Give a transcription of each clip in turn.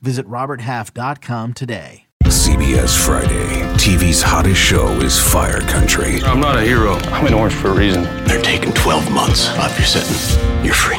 Visit RobertHalf.com today. CBS Friday. TV's hottest show is Fire Country. I'm not a hero. I'm in orange for a reason. They're taking 12 months off your sentence. You're free.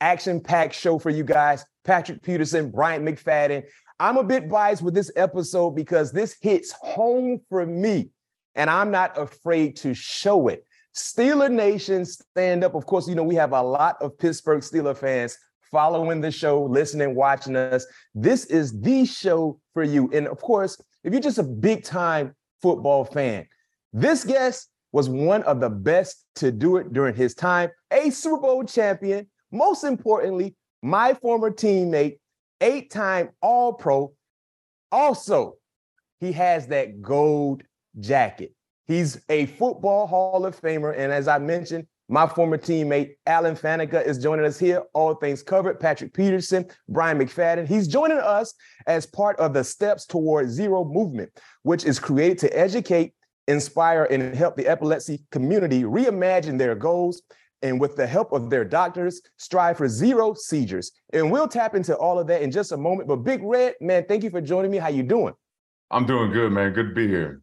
action-packed show for you guys. Patrick Peterson, Bryant McFadden. I'm a bit biased with this episode because this hits home for me, and I'm not afraid to show it. Steeler Nation, stand up. Of course, you know, we have a lot of Pittsburgh Steeler fans following the show, listening, watching us. This is the show for you. And of course, if you're just a big time football fan, this guest was one of the best to do it during his time, a Super Bowl champion. Most importantly, my former teammate, eight time All Pro. Also, he has that gold jacket. He's a football Hall of Famer. And as I mentioned, my former teammate, Alan Faneca, is joining us here. All things covered. Patrick Peterson, Bryant McFadden. He's joining us as part of the Steps Toward Zero movement, which is created to educate, inspire, and help the epilepsy community reimagine their goals and with the help of their doctors, strive for zero seizures. And we'll tap into all of that in just a moment. But Big Red, man, thank you for joining me. How you doing? I'm doing good, man. Good to be here.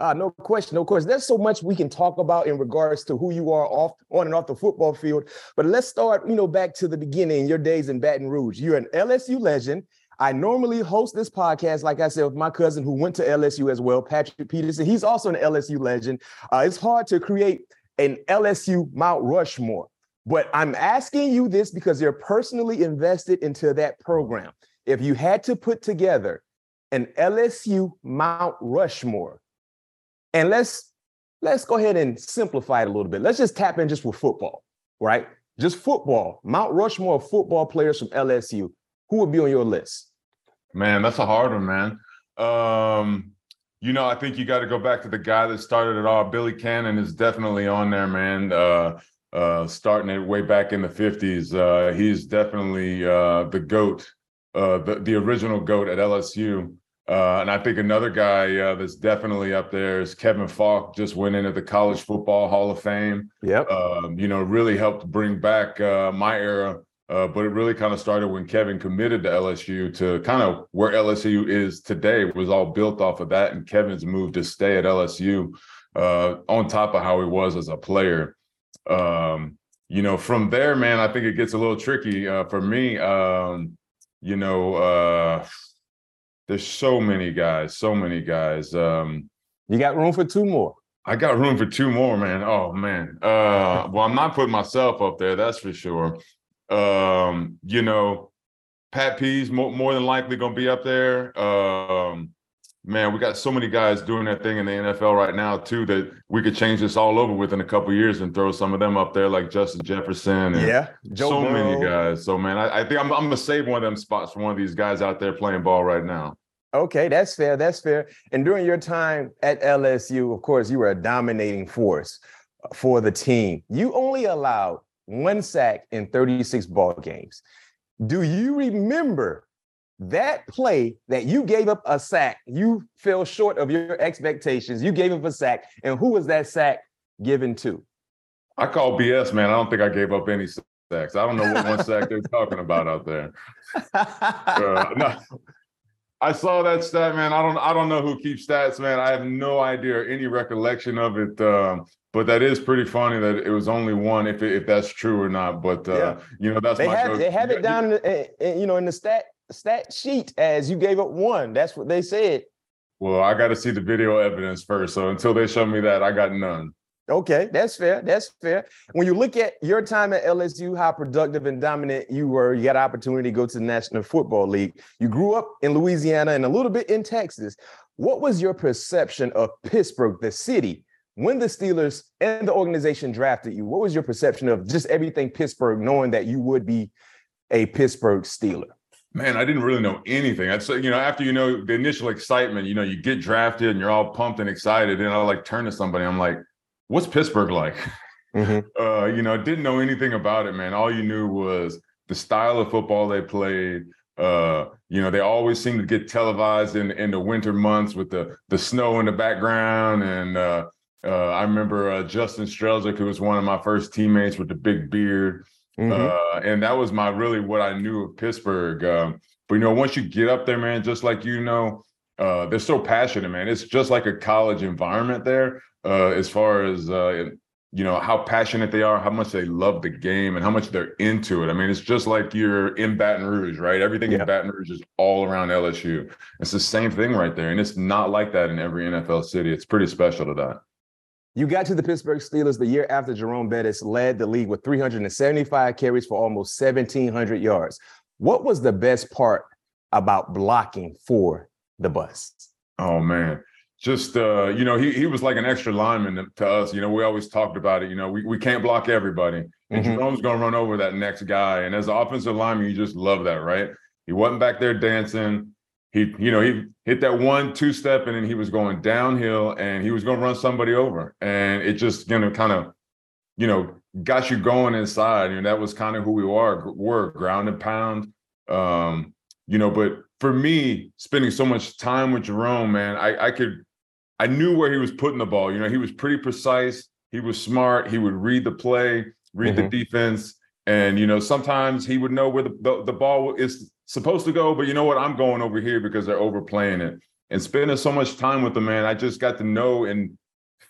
Uh, no question, no question. There's so much we can talk about in regards to who you are off on and off the football field. But let's start, you know, back to the beginning, your days in Baton Rouge. You're an LSU legend. I normally host this podcast, like I said, with my cousin who went to LSU as well, Patrick Peterson. He's also an LSU legend. Uh, it's hard to create an LSU Mount Rushmore. But I'm asking you this because you're personally invested into that program. If you had to put together an LSU Mount Rushmore, and let's let's go ahead and simplify it a little bit. Let's just tap in just with football, right? Just football. Mount Rushmore football players from LSU. Who would be on your list? Man, that's a hard one, man. Um, you know, I think you got to go back to the guy that started it all. Billy Cannon is definitely on there, man. Uh, uh, starting it way back in the 50s. Uh, he's definitely uh, the GOAT, uh, the, the original GOAT at LSU. Uh, and I think another guy uh, that's definitely up there is Kevin Faulk, just went into the College Football Hall of Fame. Yep. Um, you know, really helped bring back uh, my era. Uh, but it really kind of started when Kevin committed to LSU to kind of where LSU is today was all built off of that. And Kevin's move to stay at LSU uh, on top of how he was as a player. Um, you know, from there, man, I think it gets a little tricky uh, for me. Um, you know, there's so many guys, so many guys. Um, you got room for two more. I got room for two more, man. Oh man. Uh, well, I'm not putting myself up there, that's for sure. Um, you know, Pat P's more, more than likely gonna be up there. Um, man, we got so many guys doing that thing in the NFL right now too that we could change this all over within a couple years and throw some of them up there like Justin Jefferson and yeah, Joe so Burrow. many guys. So man, I, I think I'm, I'm gonna save one of them spots for one of these guys out there playing ball right now. Okay, that's fair. That's fair. And during your time at LSU, of course, you were a dominating force for the team. You only allowed one sack in 36 ball games. Do you remember that play that you gave up a sack, you fell short of your expectations. You gave up a sack, and who was that sack given to? I call BS, man. I don't think I gave up any sacks. I don't know what one sack they're talking about out there. Uh, no, I saw that stat, man. I don't, I don't know who keeps stats, man. I have no idea or any recollection of it. Um, but that is pretty funny that it was only one, if if that's true or not. But uh, yeah. you know, that's they my have, they have it down, in, in, you know, in the stat stat sheet as you gave up one. That's what they said. Well, I got to see the video evidence first. So until they show me that, I got none. Okay, that's fair. That's fair. When you look at your time at LSU, how productive and dominant you were, you got an opportunity to go to the National Football League. You grew up in Louisiana and a little bit in Texas. What was your perception of Pittsburgh, the city, when the Steelers and the organization drafted you? What was your perception of just everything Pittsburgh, knowing that you would be a Pittsburgh Steeler? Man, I didn't really know anything. I'd say, you know, after you know the initial excitement, you know, you get drafted and you're all pumped and excited. And I like turn to somebody, I'm like, what's Pittsburgh like? Mm-hmm. Uh, you know, didn't know anything about it, man. All you knew was the style of football they played. Uh, you know, they always seem to get televised in in the winter months with the the snow in the background. And uh, uh, I remember uh, Justin Strzelczyk, who was one of my first teammates with the big beard. Mm-hmm. Uh, and that was my really what I knew of Pittsburgh. Um, but you know, once you get up there, man, just like you know, uh, they're so passionate, man. It's just like a college environment there uh, as far as uh, you know how passionate they are, how much they love the game, and how much they're into it. I mean, it's just like you're in Baton Rouge, right? Everything yeah. in Baton Rouge is all around LSU. It's the same thing right there, and it's not like that in every NFL city. It's pretty special to that. You got to the Pittsburgh Steelers the year after Jerome Bettis led the league with 375 carries for almost 1,700 yards. What was the best part about blocking for the bus? Oh man, just uh, you know, he he was like an extra lineman to us. You know, we always talked about it. You know, we, we can't block everybody. And mm-hmm. Jerome's gonna run over that next guy. And as an offensive lineman, you just love that, right? He wasn't back there dancing. He, you know, he hit that one two step and then he was going downhill and he was gonna run somebody over. And it just, you know, kind of, you know, got you going inside. You know, that was kind of who we were, were ground and pound. Um, you know, but for me, spending so much time with Jerome, man, I, I could I knew where he was putting the ball. You know, he was pretty precise. He was smart. He would read the play, read mm-hmm. the defense, and you know, sometimes he would know where the, the, the ball is supposed to go. But you know what? I'm going over here because they're overplaying it. And spending so much time with the man, I just got to know and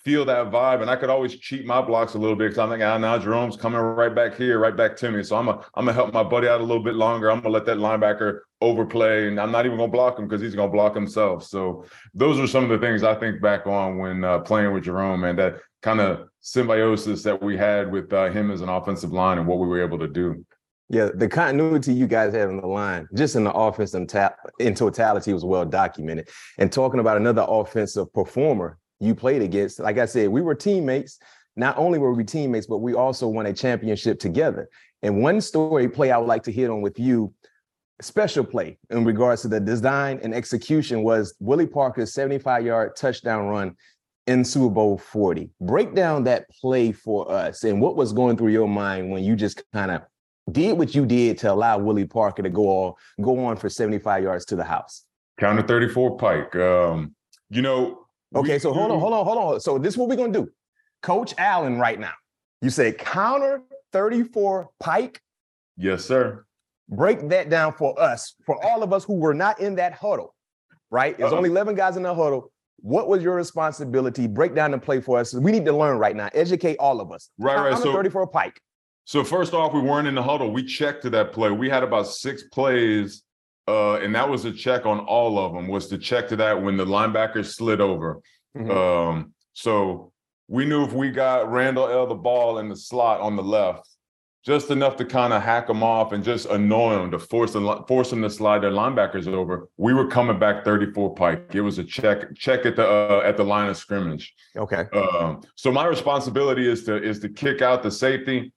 feel that vibe. And I could always cheat my blocks a little bit because I'm like, ah, now Jerome's coming right back here, right back to me. So I'm a, I'm gonna help my buddy out a little bit longer. I'm gonna let that linebacker overplay, and I'm not even gonna block him because he's gonna block himself. So those are some of the things I think back on when uh, playing with Jerome and that kind of symbiosis that we had with uh, him as an offensive line and what we were able to do. Yeah, the continuity you guys had on the line, just in the offense in, ta- in totality, was well documented. And talking about another offensive performer you played against. Like I said, we were teammates. Not only were we teammates, but we also won a championship together. And one story play I would like to hit on with you, special play in regards to the design and execution was Willie Parker's 75 yard touchdown run in Super Bowl 40. Break down that play for us and what was going through your mind when you just kind of did what you did to allow Willie Parker to go on, go on for 75 yards to the house. Counter 34 Pike. Um, you know, Okay, so hold on, hold on, hold on. So this is what we're gonna do. Coach Alan, right now, you say counter 34 Pike. Yes, sir. Break that down for us, for all of us who were not in that huddle, right? There's uh only 11 guys in the huddle. What was your responsibility? Break down the play for us. We need to learn right now. Educate all of us. Right, right. So 34 Pike. So first off, we weren't in the huddle. We checked to that play. We had about six plays uh, and that was a check on all of them. Was to check to that when the linebackers slid over. Mm-hmm. Um, so we knew if we got Randle El the ball in the slot on the left, just enough to kind of hack them off and just annoy them to force them force them to slide their linebackers over. We were coming back 34 pike. It was a check check at the uh, at the line of scrimmage. Okay. Um, so my responsibility is to is to kick out the safety.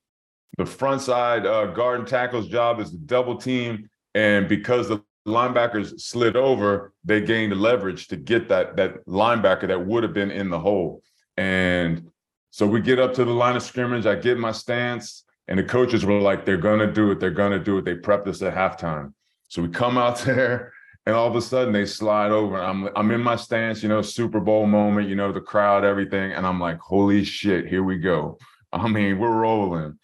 The front side uh, guard and tackle's job is to double team and because the linebackers slid over, they gained leverage to get that that linebacker that would have been in the hole. And so we get up to the line of scrimmage. I get my stance, and the coaches were like, "They're gonna do it. They're gonna do it." They prepped us at halftime. So we come out there, and all of a sudden they slide over. I'm I'm in my stance, you know, Super Bowl moment, you know, the crowd, everything, and I'm like, "Holy shit, here we go!" I mean, we're rolling.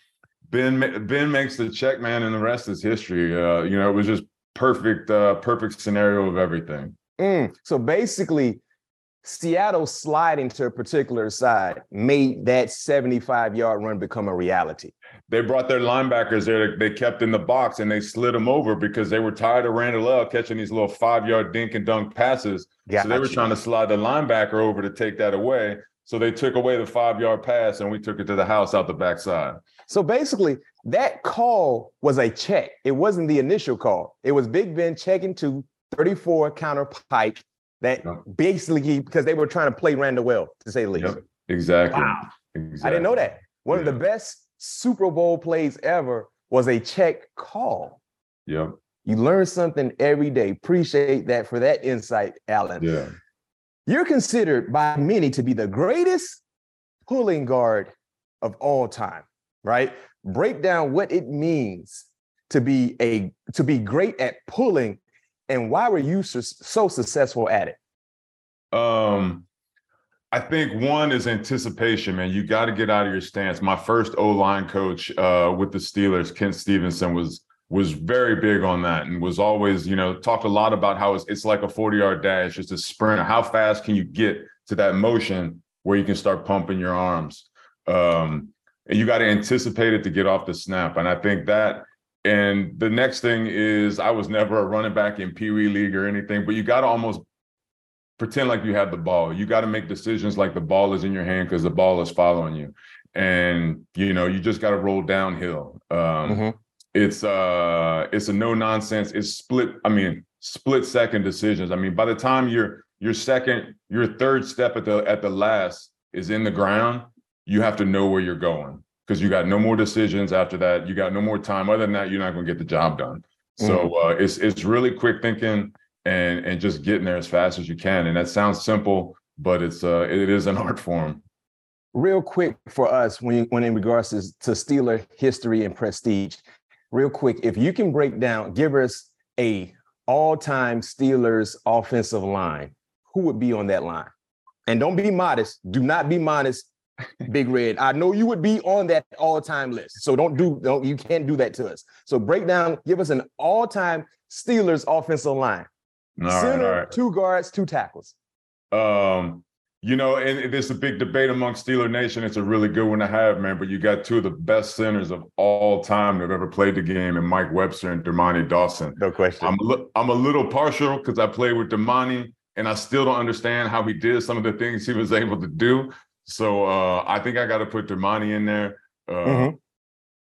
Ben Ben makes the check, man, and the rest is history. Uh, you know, it was just perfect, uh, perfect scenario of everything. Mm, so basically, Seattle sliding to a particular side made that 75 yard run become a reality. They brought their linebackers there. They kept in the box and they slid them over because they were tired of Randle El catching these little five yard dink and dunk passes. Got so they were you. trying to slide the linebacker over to take that away. So they took away the five yard pass and we took it to the house out the backside. So basically, that call was a check. It wasn't the initial call. It was Big Ben checking to 34 counter pike that Yep. basically because they were trying to play Randle El, to say the least. Yep, exactly. Wow. exactly. I didn't know that. One of the best Super Bowl plays ever was a check call. Yep. You learn something every day. Appreciate that for that insight, Alan. Yeah. You're considered by many to be the greatest pulling guard of all time, right? Break down what it means to be a to be great at pulling and why were you so, so successful at it? Um, I think one is anticipation, man. You got to get out of your stance. My first O line coach uh, with the Steelers, Kent Stephenson, was was very big on that and was always, you know, talked a lot about how it's, it's like a 40 yard dash, just a sprint. How fast can you get to that motion where you can start pumping your arms? Um, and you got to anticipate it to get off the snap. And I think that. And the next thing is, I was never a running back in Pee Wee League or anything, but you got to almost pretend like you have the ball. You got to make decisions like the ball is in your hand because the ball is following you. And you know, you just got to roll downhill. Um, Mhm. It's uh, it's a no nonsense. It's split. I mean, split second decisions. I mean, by the time your your second, your third step at the at the last is in the ground, you have to know where you're going because you got no more decisions after that. You got no more time. Other than that, you're not going to get the job done. So uh, it's it's really quick thinking and and just getting there as fast as you can. And that sounds simple, but it's uh it is an art form. Real quick for us, when when in regards to, to Steeler history and prestige, real quick, if you can break down, give us a all-time Steelers offensive line, who would be on that line? And don't be modest. Do not be modest, Big Red. I know you would be on that all-time list. So don't do don't you can't do that to us. So break down, give us an all-time Steelers offensive line. All Center, right. two guards, two tackles. Um, you know, and there's a big debate among Steeler Nation. It's a really good one to have, man. But you got two of the best centers of all time that have ever played the game, and Mike Webster and Dermontti Dawson. No question. I'm a I'm a little partial because I played with Dermontti, and I still don't understand how he did some of the things he was able to do. So uh, I think I got to put Dermontti in there. Uh, Mhm.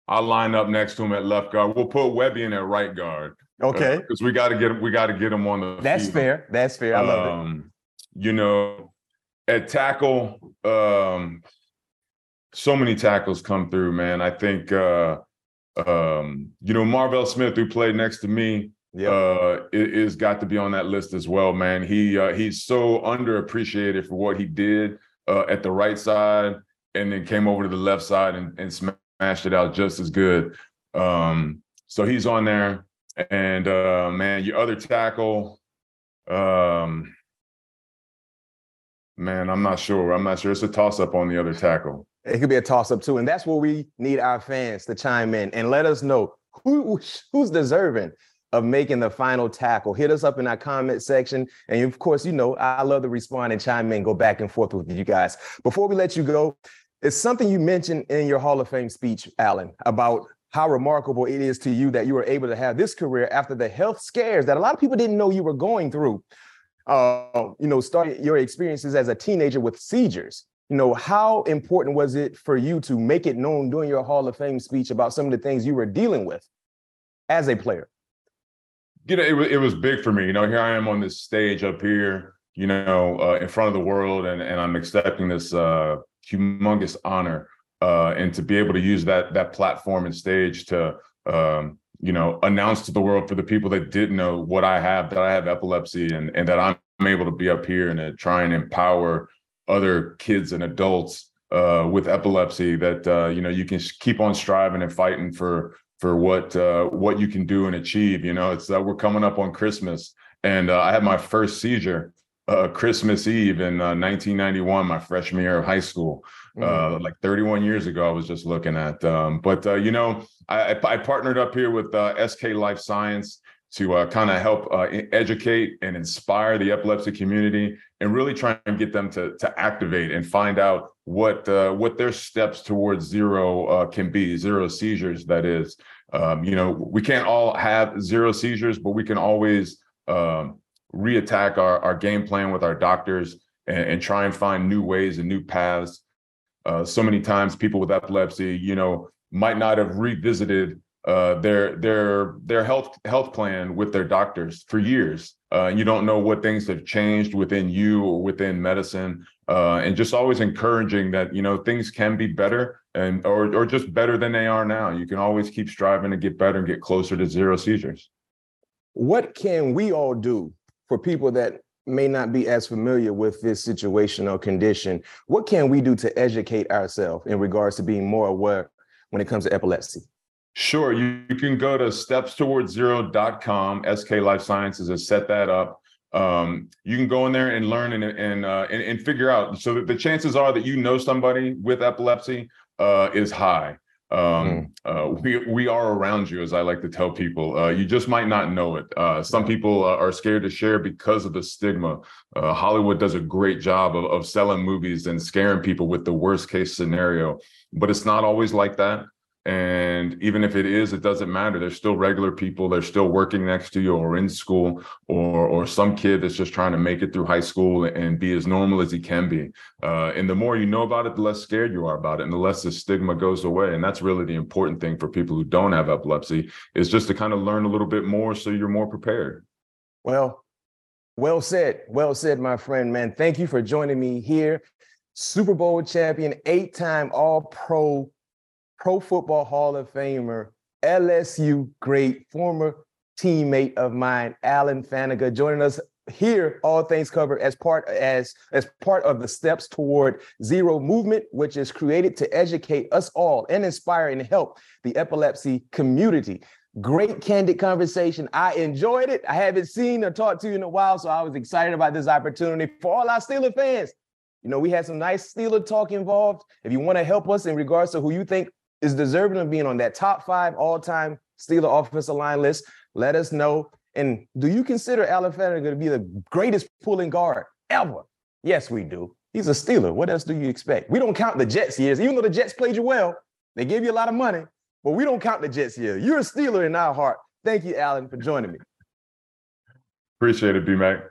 I'll line up next to him at left guard. We'll put Webby in at right guard. okay. because we got to get we got to get him on the. That's field. fair. That's fair. I love it. um, You know, at tackle, um, so many tackles come through, man. I think, uh, um, you know, Marvel Smith, who played next to me, Yeah. uh, i- is got to be on that list as well, man. He uh, he's so underappreciated for what he did uh, at the right side, and then came over to the left side and, and smashed it out just as good. Um, so he's on there, and uh, man, your other tackle, um, man, I'm not sure. I'm not sure. It's a toss up on the other tackle. It could be a toss up too, and that's where we need our fans to chime in and let us know who who's deserving of making the final tackle. Hit us up in our comment section, and of course, you know I love to respond and chime in, go back and forth with you guys. Before we let you go, it's something you mentioned in your Hall of Fame speech, Alan, about how remarkable it is to you that you were able to have this career after the health scares that a lot of people didn't know you were going through. Uh, you know, starting your experiences as a teenager with seizures you know, how important was it for you to make it known during your Hall of Fame speech about some of the things you were dealing with as a player? You know, it was it was big for me. You know, here I am on this stage up here, you know, uh, in front of the world, and and I'm accepting this uh, humongous honor, uh, and to be able to use that that platform and stage to, um, you know, announce to the world for the people that didn't know what I have, that I have epilepsy, and and that I'm able to be up here and to try and empower other kids and adults uh, with epilepsy. That uh, you know, you can keep on striving and fighting for for what uh, what you can do and achieve. You know, it's uh, we're coming up on Christmas, and uh, I had my first seizure uh, Christmas Eve in uh, 1991, my freshman year of high school. Uh, like 31 years ago, I was just looking at. Um, but uh, you know, I, I I partnered up here with uh, SK Life Science. to uh, kind of help uh, educate and inspire the epilepsy community and really try and get them to, to activate and find out what uh, what their steps towards zero uh, can be, zero seizures, that is. Um, you know, we can't all have zero seizures, but we can always um, reattack our, our game plan with our doctors and, and try and find new ways and new paths. Uh, so many times people with epilepsy, you know, might not have revisited uh, their their their health health plan with their doctors for years. Uh, you don't know what things have changed within you or within medicine, uh, and just always encouraging that you know things can be better and or or just better than they are now. You can always keep striving to get better and get closer to zero seizures. What can we all do for people that may not be as familiar with this situation or condition? What can we do to educate ourselves in regards to being more aware when it comes to epilepsy? Sure. You, you can go to stepstowardszero.com. SK Life Sciences has set that up. Um, you can go in there and learn and and, uh, and, and figure out. So the chances are that you know somebody with epilepsy uh, is high. Um, mm. uh, we we are around you, as I like to tell people. Uh, you just might not know it. Uh, some people uh, are scared to share because of the stigma. Uh, Hollywood does a great job of, of selling movies and scaring people with the worst case scenario, but it's not always like that. And even if it is, it doesn't matter. There's still regular people. They're still working next to you or in school or or some kid that's just trying to make it through high school and be as normal as he can be. Uh, and the more you know about it, the less scared you are about it and the less the stigma goes away. And that's really the important thing for people who don't have epilepsy is just to kind of learn a little bit more so you're more prepared. Well, well said. Well said, my friend, man. Thank you for joining me here. Super Bowl champion, eight time All Pro Pro Football Hall of Famer, LSU great, former teammate of mine, Alan Faneca, joining us here, all things covered as part as as part of the Steps Toward Zero movement, which is created to educate us all and inspire and help the epilepsy community. Great candid conversation. I enjoyed it. I haven't seen or talked to you in a while, so I was excited about this opportunity for all our Steeler fans. You know, we had some nice Steeler talk involved. If you want to help us in regards to who you think is deserving of being on that top five all-time Steeler offensive line list, let us know. And do you consider Alan Faneca to be the greatest pulling guard ever? Yes, we do. He's a Steeler. What else do you expect? We don't count the Jets years, even though the Jets played you well. They gave you a lot of money, but we don't count the Jets years. You're a Steeler in our heart. Thank you, Alan, for joining me. Appreciate it, B Mac.